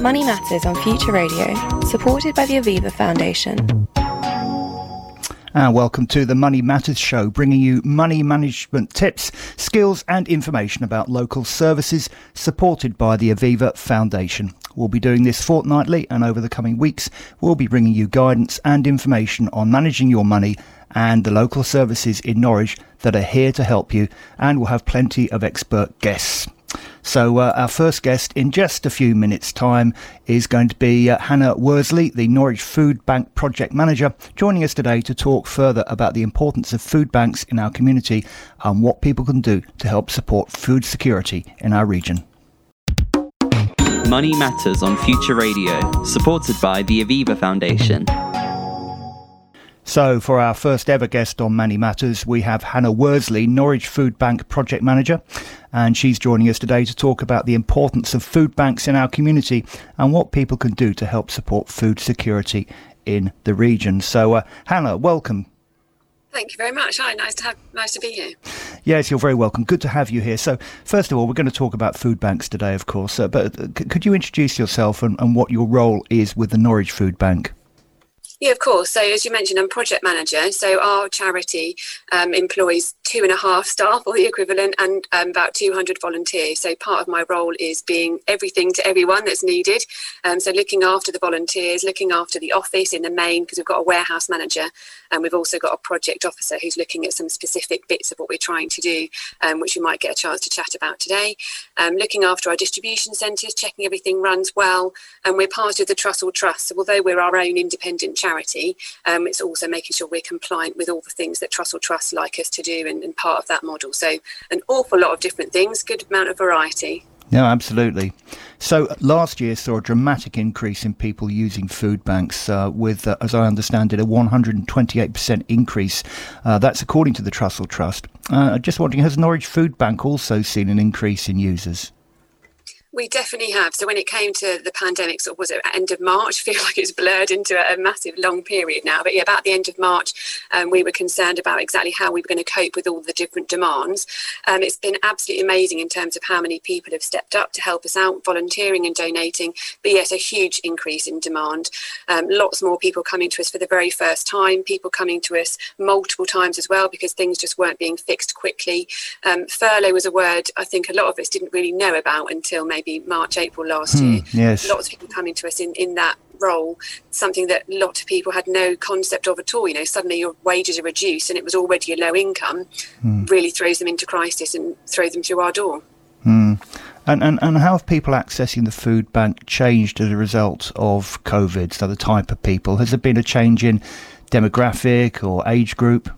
Money Matters on Future Radio, supported by the Aviva Foundation. And welcome to the Money Matters Show, bringing you money management tips, skills, and information about local services supported by the Aviva Foundation. We'll be doing this fortnightly, and over the coming weeks, we'll be bringing you guidance and information on managing your money and the local services in Norwich that are here to help you, and we'll have plenty of expert guests. So, uh, our first guest in just a few minutes' time is going to be uh, Hannah Worsley, the Norwich Food Bank Project Manager, joining us today to talk further about the importance of food banks in our community and what people can do to help support food security in our region. Money Matters on Future Radio, supported by the Aviva Foundation. So, for our first ever guest on Money Matters, we have Hannah Worsley, Norwich Food Bank Project Manager, and she's joining us today to talk about the importance of food banks in our community and what people can do to help support food security in the region. So, uh, Hannah, welcome. Thank you very much. Hi, nice to have, nice to be here. Yes, you're very welcome. Good to have you here. So, first of all, we're going to talk about food banks today, of course. Uh, but uh, c- could you introduce yourself and, and what your role is with the Norwich Food Bank? Yeah, of course. So, as you mentioned, I'm project manager. So, our charity um, employs two and a half staff or the equivalent and um, about 200 volunteers. So, part of my role is being everything to everyone that's needed. Um, so, looking after the volunteers, looking after the office in the main, because we've got a warehouse manager and we've also got a project officer who's looking at some specific bits of what we're trying to do, um, which we might get a chance to chat about today. Um, looking after our distribution centres, checking everything runs well. And we're part of the Trussell Trust. So, although we're our own independent charity, um, it's also making sure we're compliant with all the things that Trussell Trust like us to do and, and part of that model. So, an awful lot of different things, good amount of variety. Yeah, absolutely. So last year saw a dramatic increase in people using food banks, uh, with, uh, as I understand it, a 128% increase. Uh, that's according to the Trussell Trust. Uh, just wondering, has Norwich Food Bank also seen an increase in users? We definitely have. So when it came to the pandemic, sort of was it end of March? I feel like it's blurred into a, massive long period now. But yeah, about the end of March, um, we were concerned about exactly how we were going to cope with all the different demands. Um, it's been absolutely amazing in terms of how many people have stepped up to help us out, volunteering and donating. But yes, a huge increase in demand. Um, lots more people coming to us for the very first time. People coming to us multiple times as well because things just weren't being fixed quickly. Um, furlough was a word I think a lot of us didn't really know about until maybe March, April last Hmm, year. yes. Lots of people coming to us in, in that role, something that a lot of people had no concept of at all. You know, suddenly your wages are reduced and it was already a low income, really throws them into crisis and throws them through our door. And, and, and how have people accessing the food bank changed as a result of COVID? So the type of people. Has there been a change in demographic or age group?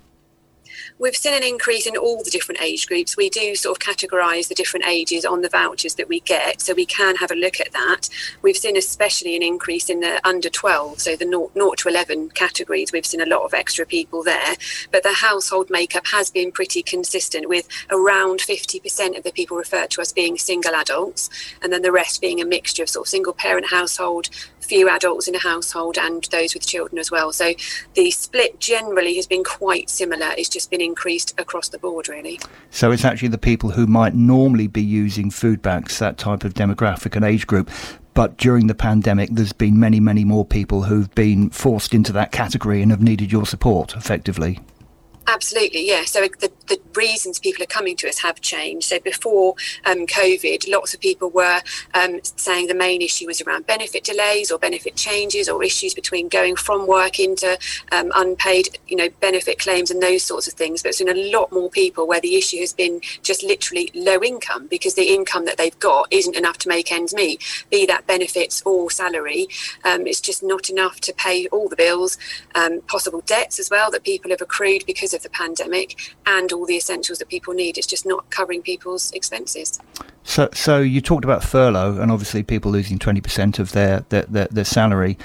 We've seen an increase in all the different age groups. We do sort of categorise the different ages on the vouchers that we get, so we can have a look at that. We've seen especially an increase in the under 12, so the 0, 0 to 11 categories. We've seen a lot of extra people there, but the household makeup has been pretty consistent with around 50% of the people referred to as being single adults, and then the rest being a mixture of sort of single parent household, few adults in a household, and those with children as well. So the split generally has been quite similar. It's just been increased across the board, really. So it's actually the people who might normally be using food banks, that type of demographic and age group. But during the pandemic, there's been many, many more people who've been forced into that category and have needed your support effectively. Absolutely, yeah. So the, the reasons people are coming to us have changed. So before um, COVID, lots of people were um, saying the main issue was around benefit delays or benefit changes or issues between going from work into um, unpaid, you know, benefit claims and those sorts of things. But it's been a lot more people where the issue has been just literally low income because the income that they've got isn't enough to make ends meet, be that benefits or salary. Um, it's just not enough to pay all the bills, um, possible debts as well that people have accrued because of the pandemic and all the essentials that people need. It's just not covering people's expenses. So, so you talked about furlough and obviously people losing 20% of their, their, their, their salary.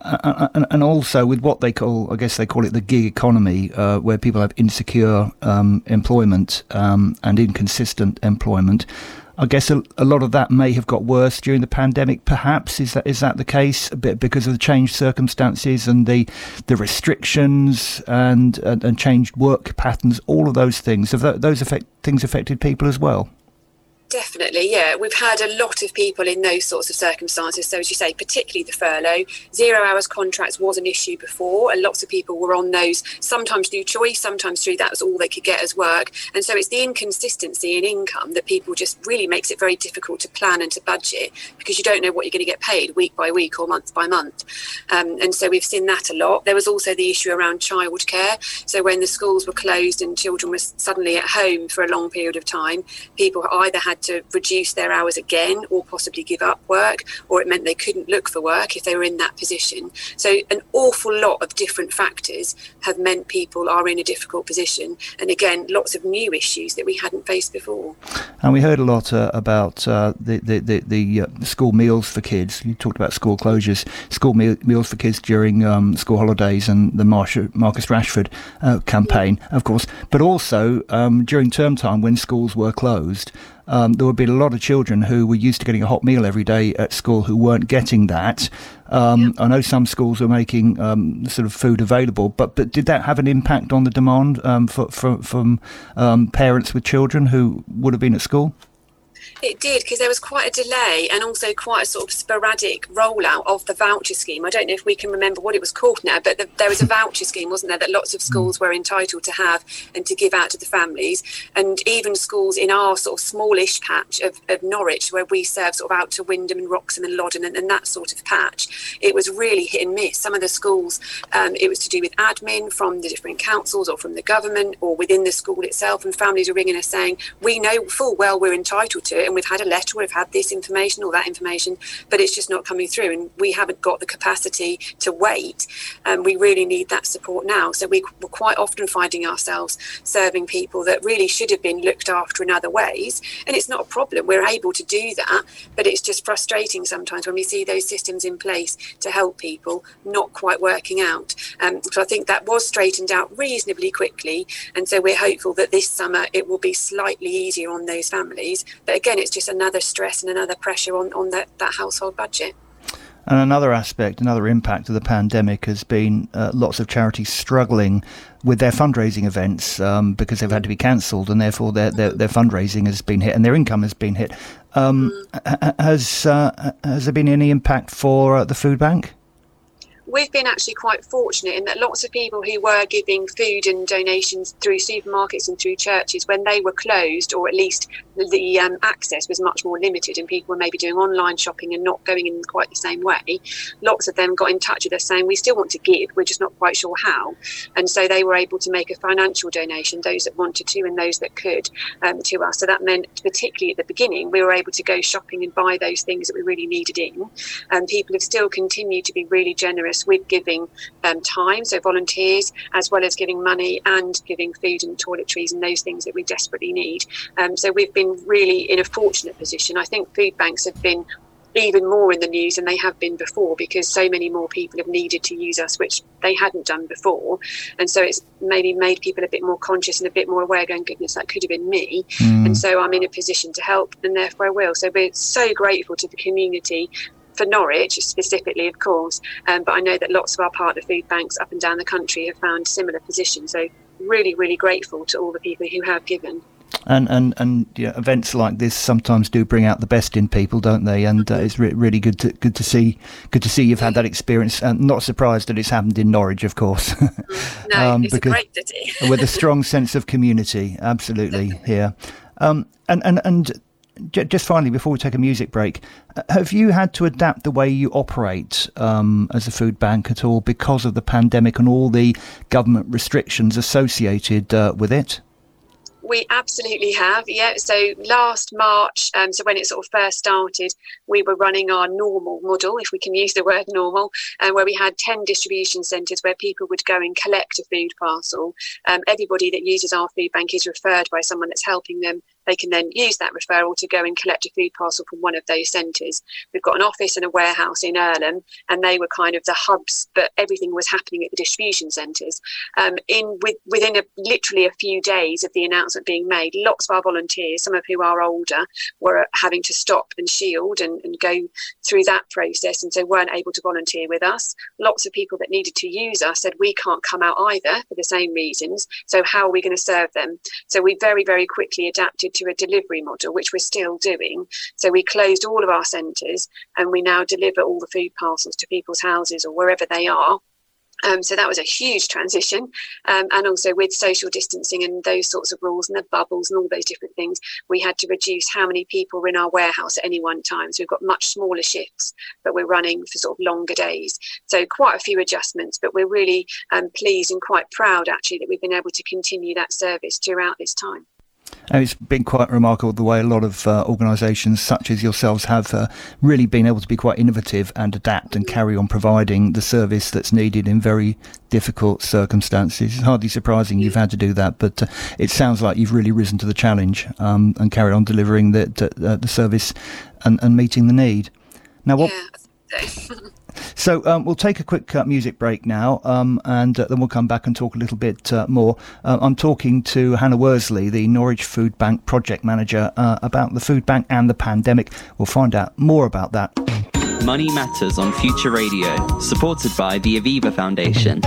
And, also with what they call, I guess they call it the gig economy, uh, where people have insecure um, employment um, and inconsistent employment. I guess a, a, lot of that may have got worse during the pandemic. Perhaps is that is that the case? A bit because of the changed circumstances and the the restrictions and and, and changed work patterns. All of those things have th- those affect things affected people as well. Definitely, yeah. We've had a lot of people in those sorts of circumstances. So, as you say, particularly the furlough, zero hours contracts was an issue before, and lots of people were on those sometimes through choice, sometimes through that was all they could get as work. And so, it's the inconsistency in income that people just really makes it very difficult to plan and to budget because you don't know what you're going to get paid week by week or month by month. Um, and so, we've seen that a lot. There was also the issue around childcare. So, when the schools were closed and children were suddenly at home for a long period of time, people either had had to reduce their hours again or possibly give up work, or it meant they couldn't look for work if they were in that position. So, an awful lot of different factors have meant people are in a difficult position. And again, lots of new issues that we hadn't faced before. And we heard a lot uh, about uh, the, the, the, the uh, school meals for kids. You talked about school closures, school me- meals for kids during um, school holidays and the Marsh- Marcus Rashford uh, campaign, yeah. of course, but also um, during term time when schools were closed um, there would be a lot of children who were used to getting a hot meal every day at school who weren't getting that. Um, yeah. I know some schools are making um, sort of food available, but but did that have an impact on the demand um, for, for, from um, parents with children who would have been at school? It did because there was quite a delay and also quite a sort of sporadic rollout of the voucher scheme. I don't know if we can remember what it was called now, but the, there was a voucher scheme, wasn't there, that lots of schools were entitled to have and to give out to the families. And even schools in our sort of smallish patch of, of Norwich, where we serve sort of out to Wymondham and Wroxham and Loddon and, and, that sort of patch, it was really hit and miss. Some of the schools, um, it was to do with admin from the different councils or from the government or within the school itself. And families are ringing us saying, we know full well we're entitled to it and we've had a letter, we've had this information or that information, but it's just not coming through, and we haven't got the capacity to wait. And um, we really need that support now. So we, we're quite often finding ourselves serving people that really should have been looked after in other ways, and it's not a problem. We're able to do that, but it's just frustrating sometimes when we see those systems in place to help people not quite working out. Um, so I think that was straightened out reasonably quickly, and so we're hopeful that this summer it will be slightly easier on those families. But again, it's just another stress and another pressure on, on that, that household budget. And another aspect, another impact of the pandemic has been uh, lots of charities struggling with their fundraising events um, because they've had to be cancelled, and therefore their, their, their fundraising has been hit and their income has been hit. Um, mm. Has uh, has there been any impact for uh, the food bank? We've been actually quite fortunate in that lots of people who were giving food and donations through supermarkets and through churches, when they were closed, or at least the um, access was much more limited, and people were maybe doing online shopping and not going in quite the same way, lots of them got in touch with us saying, We still want to give, we're just not quite sure how. And so they were able to make a financial donation, those that wanted to and those that could, um, to us. So that meant, particularly at the beginning, we were able to go shopping and buy those things that we really needed in. And people have still continued to be really generous with giving um, time, so volunteers, as well as giving money and giving food and toiletries and those things that we desperately need. Um, so we've been really in a fortunate position. I think food banks have been even more in the news than they have been before because so many more people have needed to use us, which they hadn't done before. And so it's maybe made people a bit more conscious and a bit more aware, going, goodness, that could have been me. Mm. And so I'm in a position to help, and therefore I will. So we're so grateful to the community for Norwich specifically, of course. Um, but I know that lots of our partner food banks up and down the country have found similar positions. So really, really grateful to all the people who have given. And and and yeah, events like this sometimes do bring out the best in people, don't they? And uh, it's re- really good to good to see good to see you've had that experience. And not surprised that it's happened in Norwich, of course. no, um, it's a great city. with a strong sense of community, absolutely here. Um, and and and just finally, before we take a music break, uh, have you had to adapt the way you operate um, as a food bank at all because of the pandemic and all the government restrictions associated uh, with it? We absolutely have, yeah. So last March, um, so when it sort of first started, we were running our normal model, if we can use the word normal, and uh, where we had 10 distribution centres where people would go and collect a food parcel. Um, everybody that uses our food bank is referred by someone that's helping them they can then use that referral to go and collect a food parcel from one of those centres. We've got an office and a warehouse in Earlham, and they were kind of the hubs, but everything was happening at the distribution centres. Um, in with, within a, literally a few days of the announcement being made, lots of our volunteers, some of who are older, were having to stop and shield and, and go through that process, and so weren't able to volunteer with us. Lots of people that needed to use us said we can't come out either for the same reasons. So how are we going to serve them? So we very very quickly adapted to a delivery model, which we're still doing. So we closed all of our centres and we now deliver all the food parcels to people's houses or wherever they are um, so that was a huge transition. Um, and also with social distancing and those sorts of rules and the bubbles and all those different things, we had to reduce how many people were in our warehouse at any one time. So we've got much smaller shifts, but we're running for sort of longer days. So quite a few adjustments, but we're really um, pleased and quite proud actually that we've been able to continue that service throughout this time. And it's been quite remarkable the way a lot of uh, organisations such as yourselves have uh, really been able to be quite innovative and adapt and carry on providing the service that's needed in very difficult circumstances. It's hardly surprising you've had to do that, but uh, it sounds like you've really risen to the challenge um, and carried on delivering the, the, the service and, and, meeting the need. Now, what? Yeah. um, we'll take a quick uh, music break now, um, and uh, then we'll come back and talk a little bit uh, more. Uh, I'm talking to Hannah Worsley, the Norwich Food Bank project manager, uh, about the food bank and the pandemic. We'll find out more about that. Money Matters on Future Radio, supported by the Aviva Foundation.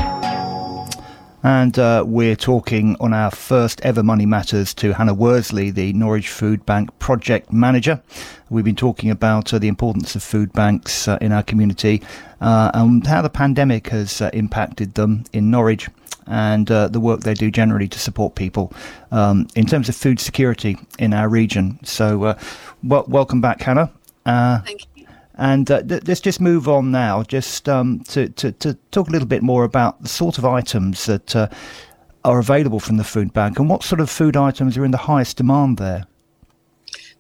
And uh, we're talking on our first ever Money Matters to Hannah Worsley, the Norwich Food Bank project manager. We've been talking about uh, the importance of food banks uh, in our community uh, and how the pandemic has uh, impacted them in Norwich and uh, the work they do generally to support people um, in terms of food security in our region. So, well, welcome back, Hannah. Thank you. And uh, th- let's just move on now, just um, to, to, to, talk a little bit more about the sort of items that uh, are available from the food bank and what sort of food items are in the highest demand there.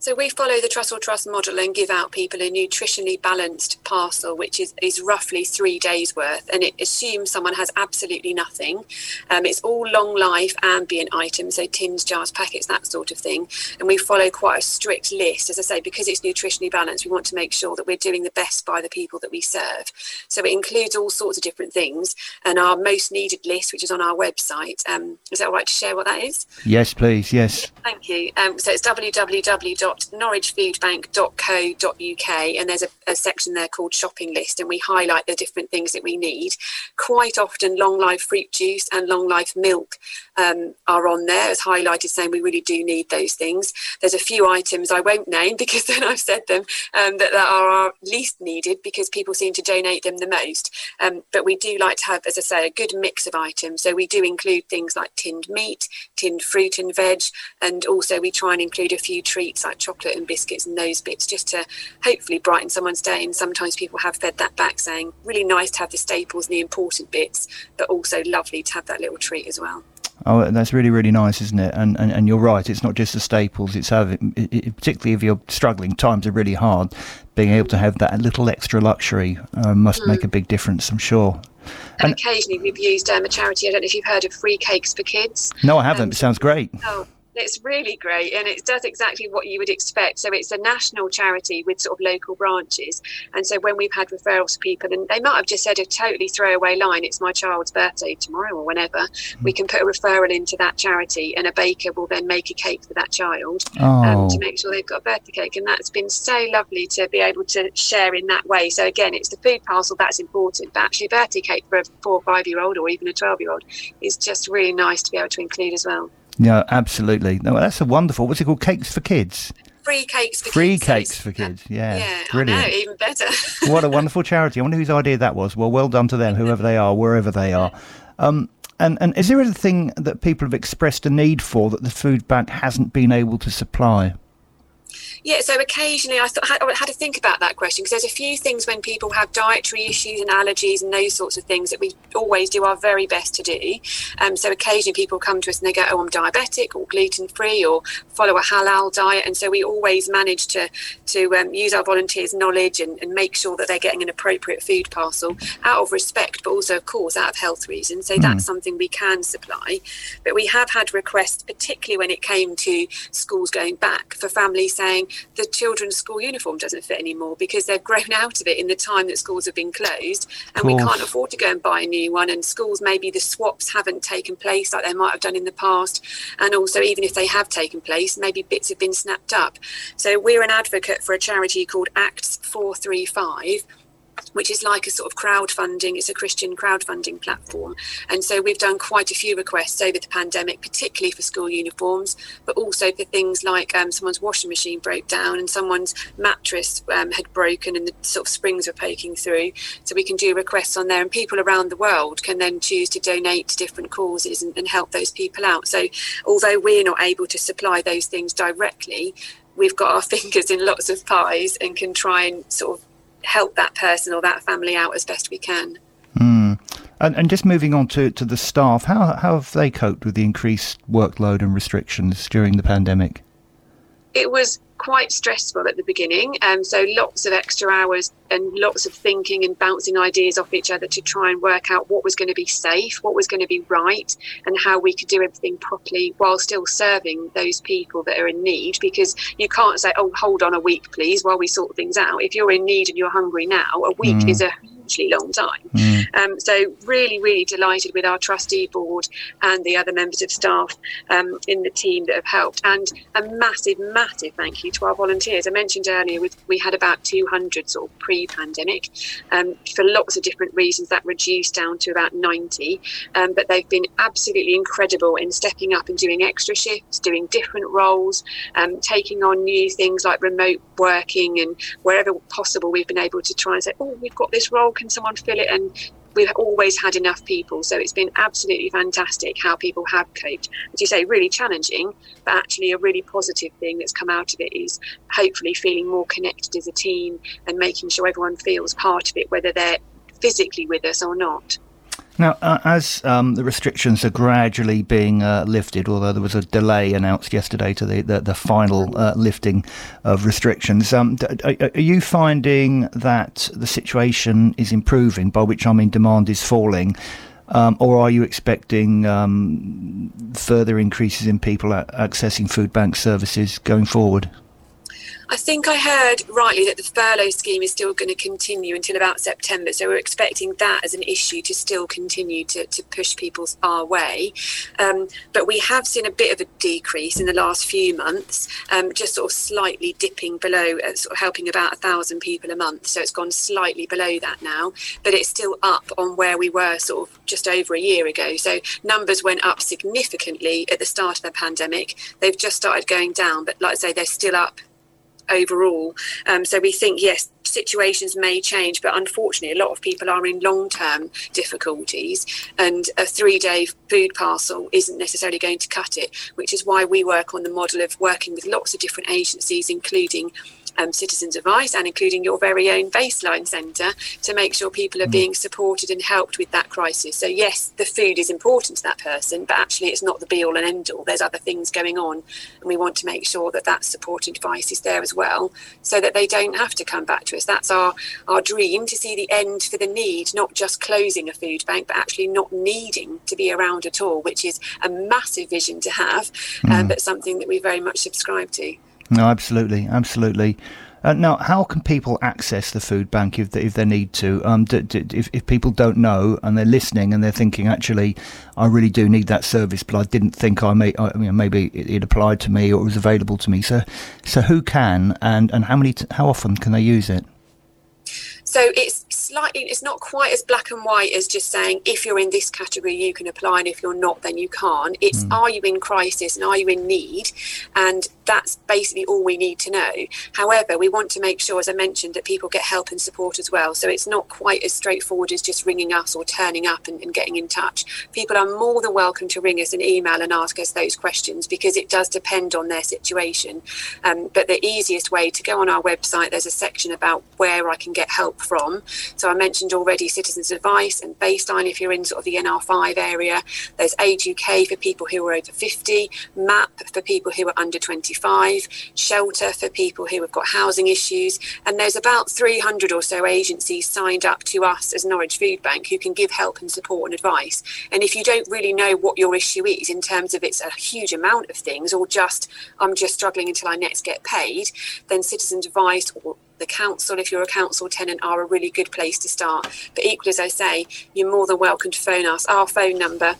So we follow the Trussell Trust model and give out people a nutritionally balanced parcel, which is, is roughly three days worth, and it assumes someone has absolutely nothing. Um, it's all long life ambient items, so tins, jars, packets, that sort of thing. And we follow quite a strict list, as I say, because it's nutritionally balanced. We want to make sure that we're doing the best by the people that we serve. So it includes all sorts of different things. And our most needed list, which is on our website, um, is that all right to share what that is? Yes, please. Yes. Thank you. Um, so it's www www.norwichfoodbank.co.uk and there's a, a, section there called shopping list and we highlight the different things that we need. Quite often long life fruit juice and long life milk um, are on there as highlighted saying we really do need those things. There's a few items I won't name because then I've said them um, that, that are least needed because people seem to donate them the most. Um, but we do like to have, as I say, a good mix of items. So we do include things like tinned meat, tinned fruit and veg, and also we try and include a few treats like chocolate and biscuits and those bits just to hopefully brighten someone's day. And sometimes people have fed that back saying, really nice to have the staples and the important bits, but also lovely to have that little treat as well. Oh, that's really, really nice, isn't it? And and, and you're right. It's not just the staples. It's having, it, particularly if you're struggling, times are really hard. Being able to have that little extra luxury uh, must mm. make a big difference, I'm sure. And, and occasionally we've used um, a charity. I don't know if you've heard of Free Cakes for Kids. No, I haven't. Um, it sounds great. Oh, it's really great and it does exactly what you would expect. So it's a national charity with sort of local branches. And so when we've had referrals to people, and they might have just said a totally throwaway line, it's my child's birthday tomorrow or whenever, mm. we can put a referral into that charity and a baker will then make a cake for that child oh. um, to make sure they've got a birthday cake. And that's been so lovely to be able to share in that way. So again, it's the food parcel that's important, but actually a birthday cake for a four or five year old or even a 12 year old is just really nice to be able to include as well. Yeah, absolutely. No, that's a wonderful. What's it called? Cakes for kids. Free cakes for Free kids. cakes for kids. Yeah, yeah, brilliant. Know, even better. what a wonderful charity. I wonder whose idea that was. Well, well done to them, whoever they are, wherever they are. Um, and, and is there anything that people have expressed a need for that the food bank hasn't been able to supply? Yeah, so occasionally I thought I had to think about that question because there's a few things when people have dietary issues and allergies and those sorts of things that we always do our very best to do. Um, so occasionally people come to us and they go, "Oh, I'm diabetic or gluten free or follow a halal diet," and so we always manage to to um, use our volunteers' knowledge and, and, make sure that they're getting an appropriate food parcel out of respect, but also of course out of health reasons. So mm. that's something we can supply. But we have had requests, particularly when it came to schools going back, for families saying the children's school uniform doesn't fit anymore because they've grown out of it in the time that schools have been closed. And we can't afford to go and buy a new one and schools maybe the swaps haven't taken place like they might have done in the past. And also even if they have taken place maybe bits have been snapped up. So we're an advocate for a charity called Acts 435 which is like a sort of crowdfunding. It's a Christian crowdfunding platform. And so we've done quite a few requests over the pandemic, particularly for school uniforms, but also for things like um, someone's washing machine broke down and someone's mattress um, had broken and the sort of springs were poking through. So we can do requests on there, and people around the world can then choose to donate to different causes and, and help those people out. So although we're not able to supply those things directly, we've got our fingers in lots of pies and can try and sort of help that person or that family out as best we can. Mm. And, and, just moving on to, to the staff, how, how have they coped with the increased workload and restrictions during the pandemic? It was quite stressful at the beginning. Um, so lots of extra hours and lots of thinking and bouncing ideas off each other to try and work out what was going to be safe, what was going to be right, and how we could do everything properly while still serving those people that are in need. Because you can't say, "Oh, hold on a week, please," while we sort things out. If you're in need and you're hungry now, a week mm. is a hugely long time. Mm. Um, so really, really delighted with our trustee board and the other members of staff um, in the team that have helped, and a massive, massive thank you to our volunteers. I mentioned earlier we, we had about 200 sort of pre-pandemic. Um, for lots of different reasons, that reduced down to about 90, um, but they've been absolutely incredible in stepping up and doing extra shifts, doing different roles, um, taking on new things like remote working, and wherever possible, we've been able to try and say, "Oh, we've got this role can someone fill it? And we've always had enough people. So it's been absolutely fantastic how people have coped. As you say, really challenging, but actually a really positive thing that's come out of it is hopefully feeling more connected as a team and making sure everyone feels part of it, whether they're physically with us or not. Now, uh, as um, the restrictions are gradually being uh, lifted, although there was a delay announced yesterday to the, the, the final uh, lifting of restrictions, um, are, are, you finding that the situation is improving, by which I mean demand is falling? Um, or are you expecting um, further increases in people accessing food bank services going forward? I think I heard rightly that the furlough scheme is still going to continue until about September. So we're expecting that as an issue to still continue to, to push people our way. Um, but we have seen a bit of a decrease in the last few months, um, just sort of slightly dipping below, uh, sort of helping about a thousand people a month. So it's gone slightly below that now, but it's still up on where we were sort of just over a year ago. So numbers went up significantly at the start of the pandemic. They've just started going down, but like I say, they're still up overall. Um, so we think, yes, situations may change, but unfortunately, a lot of people are in long term difficulties, and a three day food parcel isn't necessarily going to cut it, which is why we work on the model of working with lots of different agencies, including um, Citizens Advice and including your very own Baseline centre to make sure people are mm. being supported and helped with that crisis. So, yes, the food is important to that person, but actually it's not the be all and end all. There's other things going on, and we want to make sure that that support and advice is there as well so that they don't have to come back to us. That's our, our dream to see the end for the need, not just closing a food bank, but actually not needing to be around at all, which is a massive vision to have, mm. um, but something that we very much subscribe to. No, absolutely, absolutely. Uh, now, how can people access the food bank if they, if they need to? Um, if, if people don't know and they're listening and they're thinking, actually, I really do need that service, but I didn't think I may, I, you know, maybe it, it, applied to me or it was available to me. So, so who can and, and how many, t- how often can they use it? So it's slightly, it's not quite as black and white as just saying if you're in this category, you can apply, and if you're not, then you can't. It's mm. are you in crisis and are you in need? And that's basically all we need to know. However, we want to make sure, as I mentioned, that people get help and support as well. So it's not quite as straightforward as just ringing us or turning up and, and getting in touch. People are more than welcome to ring us and email and ask us those questions because it does depend on their situation. Um, but the easiest way to go on our website, there's a section about where I can get help from. So I mentioned already Citizens Advice and Baseline if you're in sort of the NR5 area. There's Age UK for people who are over 50, MAP for people who are under 25, Shelter for people who have got housing issues. And there's about 300 or so agencies signed up to us as Norwich Food Bank who can give help and support and advice. And if you don't really know what your issue is in terms of it's a huge amount of things or just I'm just struggling until I next get paid, then Citizens Advice or the council, if you're a council tenant, are a really good place to start. But equally, as I say, you're more than welcome to phone us. Our phone number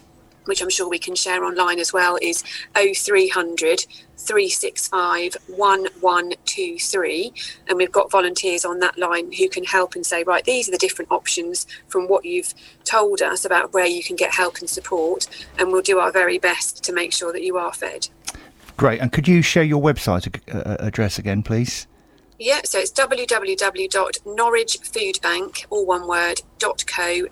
which I'm sure we can share online as well, is 0300 365 1123. And we've got volunteers on that line who can help and say, right, these are the different options from what you've told us about where you can get help and support. And we'll do our very best to make sure that you are fed. Great. And could you share your website uh, address again, please? Yeah, so it's www.norwichfoodbank, all one word, .co.uk.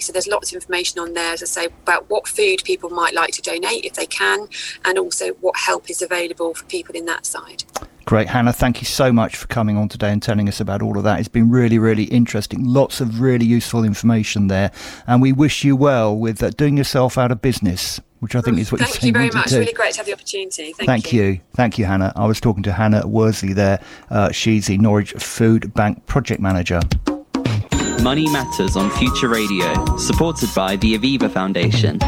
So there's lots of information on there, as I say, about what food people might like to donate if they can, and also what help is available for people in that side. Great, Hannah. Thank you so much for coming on today and telling us about all of that. It's been really, really interesting. Lots of really useful information there, and we wish you well with uh, doing yourself out of business which I think is what Thank you're saying. Thank you very much. Really great to have the opportunity. Thank, Thank you. you. Thank you, Hannah. I was talking to Hannah Worsley there. Uh, she's the Norwich Food Bank Project Manager. Money Matters on Future Radio, supported by the Aviva Foundation.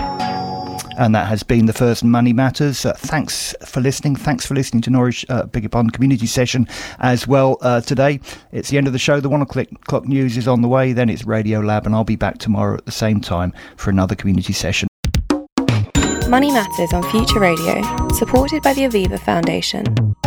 And that has been the first Money Matters. Uh, thanks for listening. Thanks for listening to Norwich, uh, beg your community session as well uh, today. It's the end of the show. The one o'clock news is on the way. Then it's Radio Lab, and I'll be back tomorrow at the same time for another community session. Money Matters on Future Radio, supported by the Aviva Foundation.